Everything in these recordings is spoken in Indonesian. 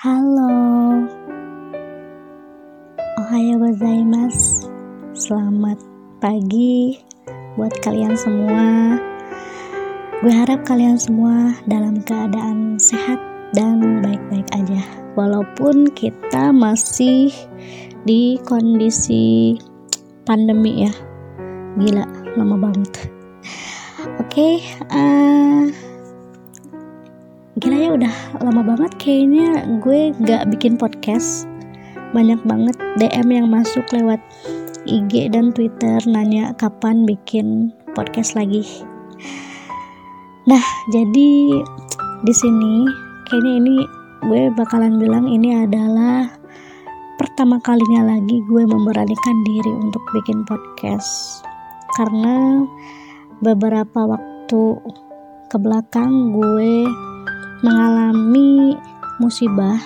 Halo. Ohayo gozaimasu. Selamat pagi buat kalian semua. Gue harap kalian semua dalam keadaan sehat dan baik-baik aja. Walaupun kita masih di kondisi pandemi ya. Gila, lama banget. Oke, okay, uh, ya udah lama banget kayaknya gue gak bikin podcast. Banyak banget DM yang masuk lewat IG dan Twitter nanya kapan bikin podcast lagi. Nah jadi di sini kayaknya ini gue bakalan bilang ini adalah pertama kalinya lagi gue memberanikan diri untuk bikin podcast. Karena beberapa waktu ke belakang gue mengalami musibah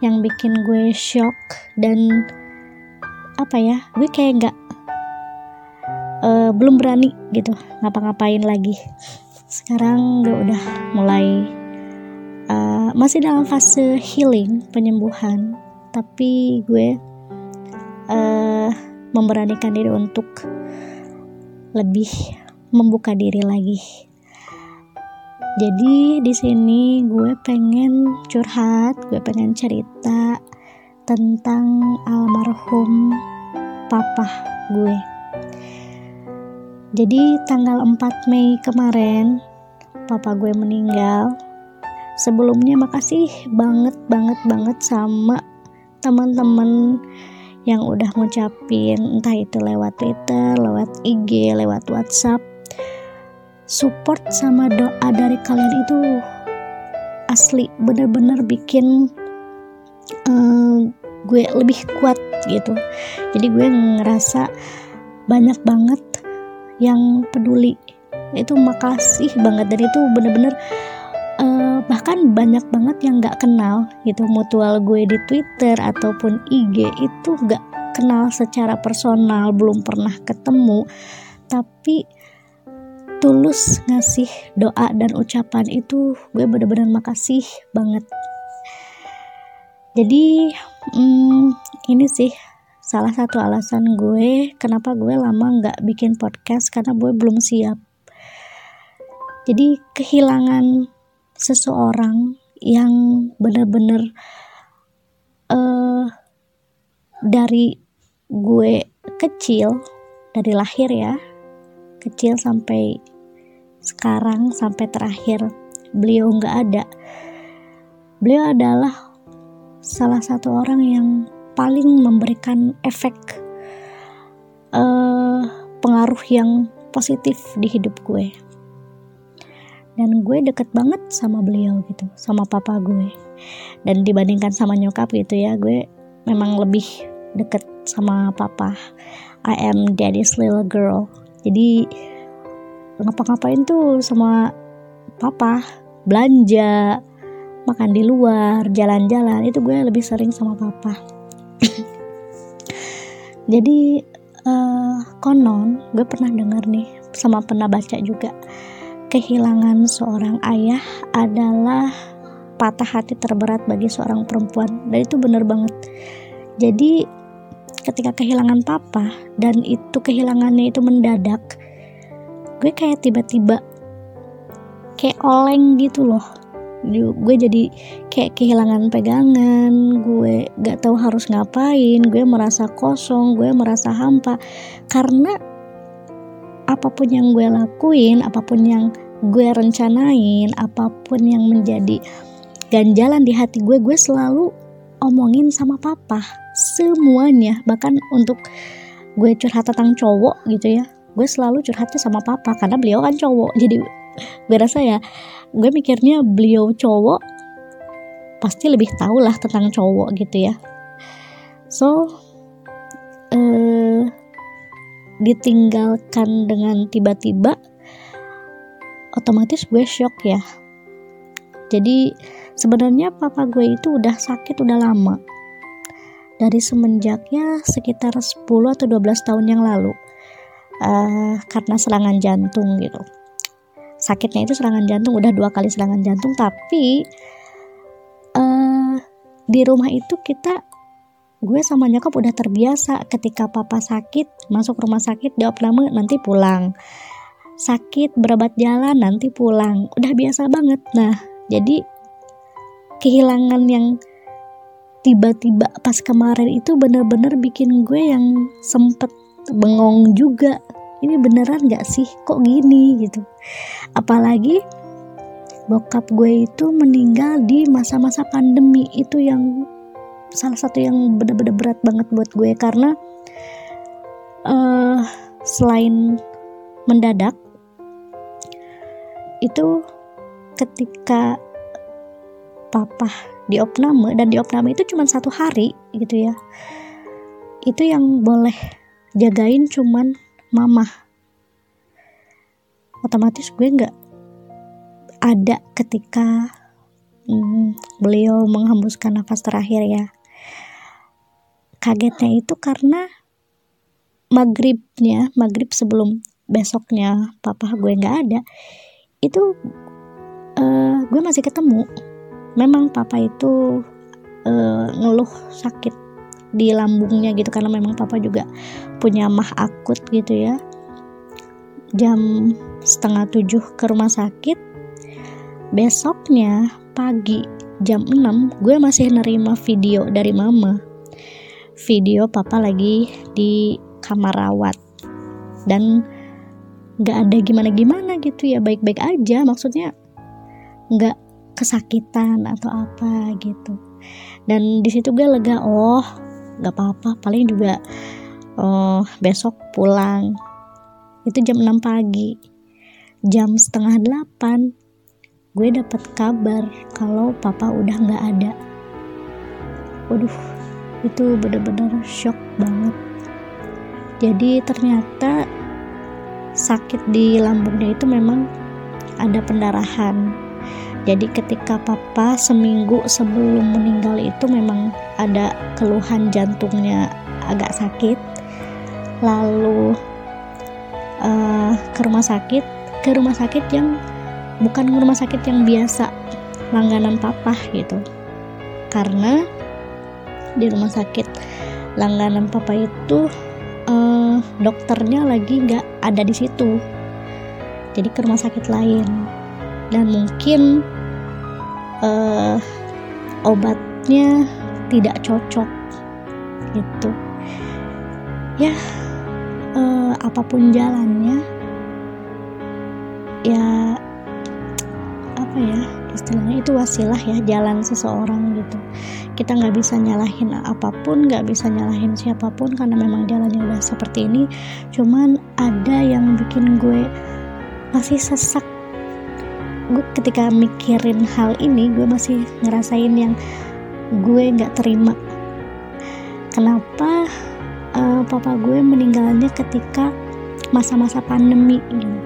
yang bikin gue shock dan apa ya gue kayak nggak uh, belum berani gitu ngapa-ngapain lagi. Sekarang gue udah mulai uh, masih dalam fase healing penyembuhan tapi gue uh, memberanikan diri untuk lebih membuka diri lagi jadi di sini gue pengen curhat, gue pengen cerita tentang almarhum papa gue. Jadi tanggal 4 Mei kemarin papa gue meninggal. Sebelumnya makasih banget banget banget sama teman-teman yang udah ngucapin entah itu lewat Twitter, lewat IG, lewat WhatsApp support sama doa dari kalian itu asli bener-bener bikin uh, gue lebih kuat gitu. Jadi gue ngerasa banyak banget yang peduli. Itu makasih banget dan itu bener-bener uh, bahkan banyak banget yang gak kenal gitu. Mutual gue di Twitter ataupun IG itu gak kenal secara personal belum pernah ketemu. Tapi tulus ngasih doa dan ucapan itu gue bener-bener makasih banget. Jadi hmm, ini sih salah satu alasan gue kenapa gue lama nggak bikin podcast karena gue belum siap. Jadi kehilangan seseorang yang bener-bener uh, dari gue kecil dari lahir ya kecil sampai sekarang sampai terakhir beliau nggak ada. Beliau adalah salah satu orang yang paling memberikan efek uh, pengaruh yang positif di hidup gue. Dan gue deket banget sama beliau gitu sama papa gue. Dan dibandingkan sama nyokap gitu ya gue memang lebih deket sama papa. I am daddy's little girl. Jadi ngapa-ngapain tuh sama papa? Belanja makan di luar jalan-jalan. Itu gue lebih sering sama papa. Jadi uh, konon gue pernah dengar nih sama pernah baca juga kehilangan seorang ayah adalah patah hati terberat bagi seorang perempuan. Dan itu bener banget. Jadi ketika kehilangan papa dan itu kehilangannya itu mendadak gue kayak tiba-tiba kayak oleng gitu loh. Gue jadi kayak kehilangan pegangan gue gak tahu harus ngapain gue merasa kosong gue merasa hampa. Karena apa pun yang gue lakuin apa pun yang gue rencanain apa pun yang menjadi ganjalan di hati gue gue selalu omongin sama papa semuanya. Bahkan untuk gue curhat tentang cowok gitu ya gue selalu curhatnya sama papa karena beliau kan cowok. Jadi gue rasa ya gue mikirnya beliau cowok pasti lebih tahu lah tentang cowok gitu ya. So uh, ditinggalkan dengan tiba-tiba otomatis gue shock ya. Jadi sebenarnya papa gue itu udah sakit udah lama. Dari semenjaknya sekitar 10 atau 12 tahun yang lalu uh, karena serangan jantung gitu. Sakitnya itu serangan jantung udah dua kali serangan jantung tapi uh, di rumah itu kita gue sama nyokap udah terbiasa ketika papa sakit masuk rumah sakit di opname nanti pulang. Sakit berobat jalan nanti pulang. Udah biasa banget. Nah jadi kehilangan yang tiba-tiba pas kemarin itu bener-bener bikin gue yang sempet bengong juga. Ini beneran gak sih? Kok gini gitu. Apalagi bokap gue itu meninggal di masa-masa pandemi. Itu yang salah satu yang bener-bener berat banget buat gue. Karena uh, selain mendadak itu ketika papa di opname dan di opname itu cuma satu hari gitu ya itu yang boleh jagain cuman mama otomatis gue nggak ada ketika hmm, beliau menghembuskan nafas terakhir ya. Kagetnya itu karena maghribnya maghrib sebelum besoknya papa gue nggak ada itu uh, gue masih ketemu. Memang papa itu uh, ngeluh sakit di lambungnya gitu karena memang papa juga punya mah akut gitu ya. Jam setengah tujuh ke rumah sakit. Besoknya pagi jam 6 gue masih nerima video dari mama. Video papa lagi di kamar rawat. Dan gak ada gimana-gimana gitu ya baik-baik aja. Maksudnya gak kesakitan atau apa gitu. Dan di situ gue lega oh gak apa-apa paling juga oh besok pulang. Itu jam 6 pagi. Jam setengah 8 gue dapat kabar kalau papa udah nggak ada. Waduh itu bener-bener shock banget. Jadi ternyata sakit di lambungnya itu memang ada pendarahan jadi ketika papa seminggu sebelum meninggal itu memang ada keluhan jantungnya agak sakit. Lalu uh, ke rumah sakit ke rumah sakit yang bukan rumah sakit yang biasa langganan papa gitu. Karena di rumah sakit langganan papa itu uh, dokternya lagi nggak ada di situ. Jadi ke rumah sakit lain dan mungkin uh, obatnya tidak cocok gitu. Ya uh, apa pun jalannya ya apa ya istilahnya itu wasilah ya jalan seseorang gitu. Kita nggak bisa nyalahin apa pun nggak bisa nyalahin siapa pun karena memang jalannya udah seperti ini. Cuman ada yang bikin gue masih sesak gue ketika mikirin hal ini gue masih ngerasain yang gue nggak terima. Kenapa uh, papa gue meninggalnya ketika masa-masa pandemi gitu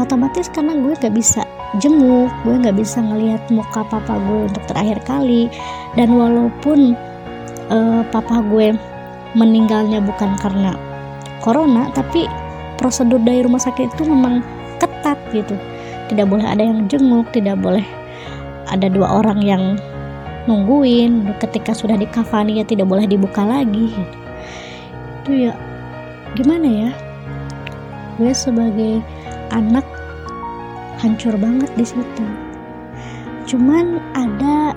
otomatis karena gue gak bisa jenguk gue nggak bisa ngelihat muka papa gue untuk terakhir kali. Dan walaupun uh, papa gue meninggalnya bukan karena corona tapi prosedur dari rumah sakit itu memang ketat gitu tidak boleh ada yang jenguk tidak boleh ada dua orang yang nungguin. Ketika sudah dikafani ya tidak boleh dibuka lagi. Itu ya gimana ya? Gue sebagai anak hancur banget di situ. Cuman ada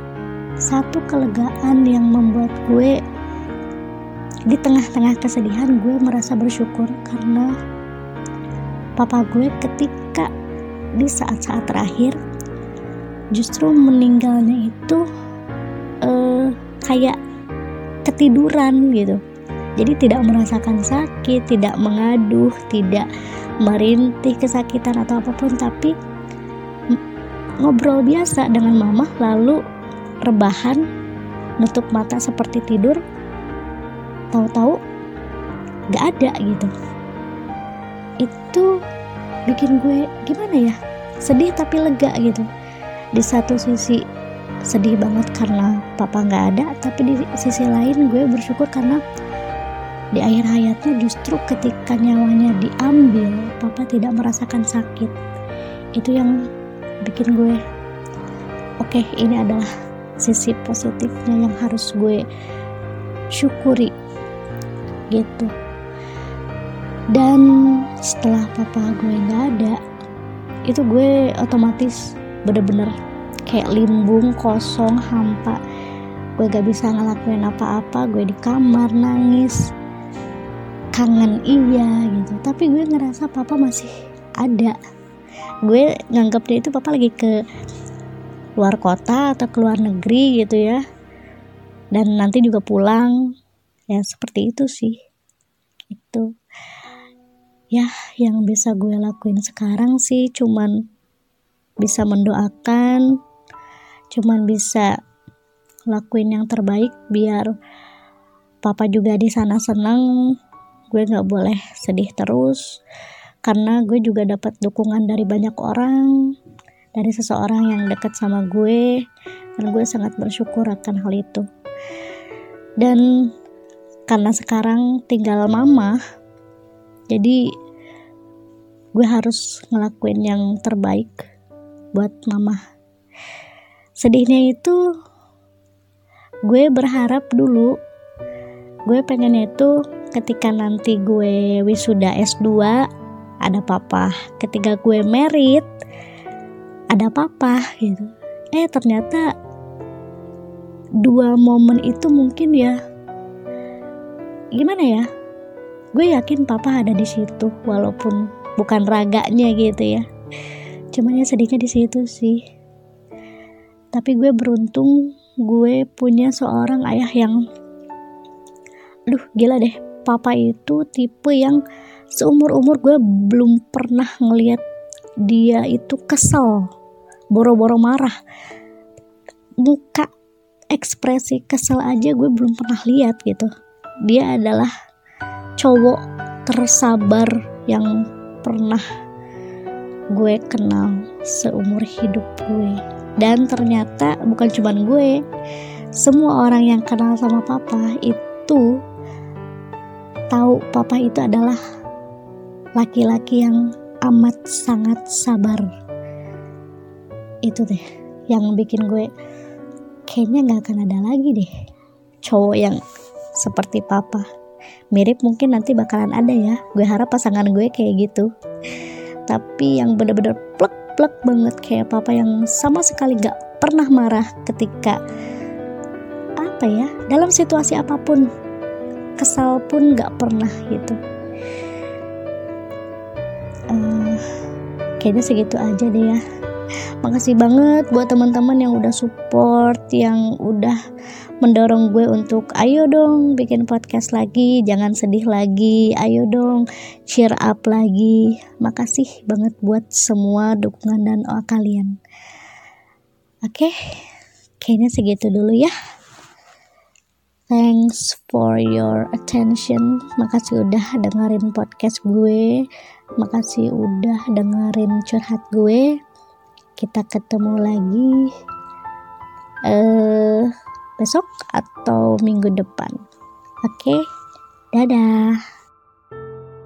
satu kelegaan yang membuat gue di tengah-tengah kesedihan gue merasa bersyukur karena papa gue ketika di saat-saat terakhir justru meninggalnya itu uh, kayak ketiduran gitu. Jadi tidak merasakan sakit tidak mengaduh tidak merintih kesakitan atau apa pun tapi ngobrol biasa dengan mama lalu rebahan nutup mata seperti tidur tahu-tahu gak ada gitu. Itu bikin gue gimana ya sedih tapi lega gitu. Di satu sisi sedih banget karena papa nggak ada tapi di sisi lain gue bersyukur karena di akhir hayatnya justru ketika nyawanya diambil papa tidak merasakan sakit. Itu yang bikin gue oke okay, ini adalah sisi positifnya yang harus gue syukuri gitu dan setelah papa gue nggak ada itu gue otomatis bener-bener kayak limbung kosong hampa. Gue gak bisa ngelakuin apa-apa gue di kamar nangis. Kangen iya gitu. Tapi gue ngerasa papa masih ada. Gue nganggap dia itu papa lagi ke luar kota atau ke luar negeri gitu ya. Dan nanti juga pulang. Ya seperti itu sih. Itu ya yang bisa gue lakuin sekarang sih cuman bisa mendoakan cuman bisa lakuin yang terbaik biar papa juga di sana senang. Gue nggak boleh sedih terus karena gue juga dapat dukungan dari banyak orang dari seseorang yang dekat sama gue dan gue sangat bersyukur akan hal itu. Dan karena sekarang tinggal mama jadi gue harus ngelakuin yang terbaik buat mama. Sedihnya itu gue berharap dulu gue pengennya itu ketika nanti gue wisuda S2 ada papa. Ketika gue merit ada papa gitu. Eh ternyata dua momen itu mungkin ya gimana ya? Gue yakin papa ada di situ walaupun bukan raganya gitu ya. Cuman ya sedihnya di situ sih. Tapi gue beruntung gue punya seorang ayah yang duh gila deh. Papa itu tipe yang seumur umur gue belum pernah ngeliat dia itu kesel boro-boro marah. Muka ekspresi kesel aja gue belum pernah lihat gitu. Dia adalah cowok tersabar yang pernah gue kenal seumur hidup gue. Dan ternyata bukan cuma gue semua orang yang kenal sama papa itu tahu papa itu adalah laki-laki yang amat sangat sabar. Itu deh yang bikin gue kayaknya nggak akan ada lagi deh cowok yang seperti papa mirip mungkin nanti bakalan ada ya. Gue harap pasangan gue kayak gitu. Tapi yang bener-bener plek-plek banget kayak papa yang sama sekali gak pernah marah ketika apa ya dalam situasi apa pun kesal pun gak pernah gitu. Uh, kayaknya segitu aja deh ya. Makasih banget buat teman-teman yang udah support yang udah mendorong gue untuk ayo dong bikin podcast lagi jangan sedih lagi ayo dong cheer up lagi makasih banget buat semua dukungan dan doa kalian oke okay? kayaknya segitu dulu ya Thanks for your attention. Makasih udah dengerin podcast gue. Makasih udah dengerin curhat gue. Kita ketemu lagi. Eh uh, besok atau minggu depan. Oke, dadah.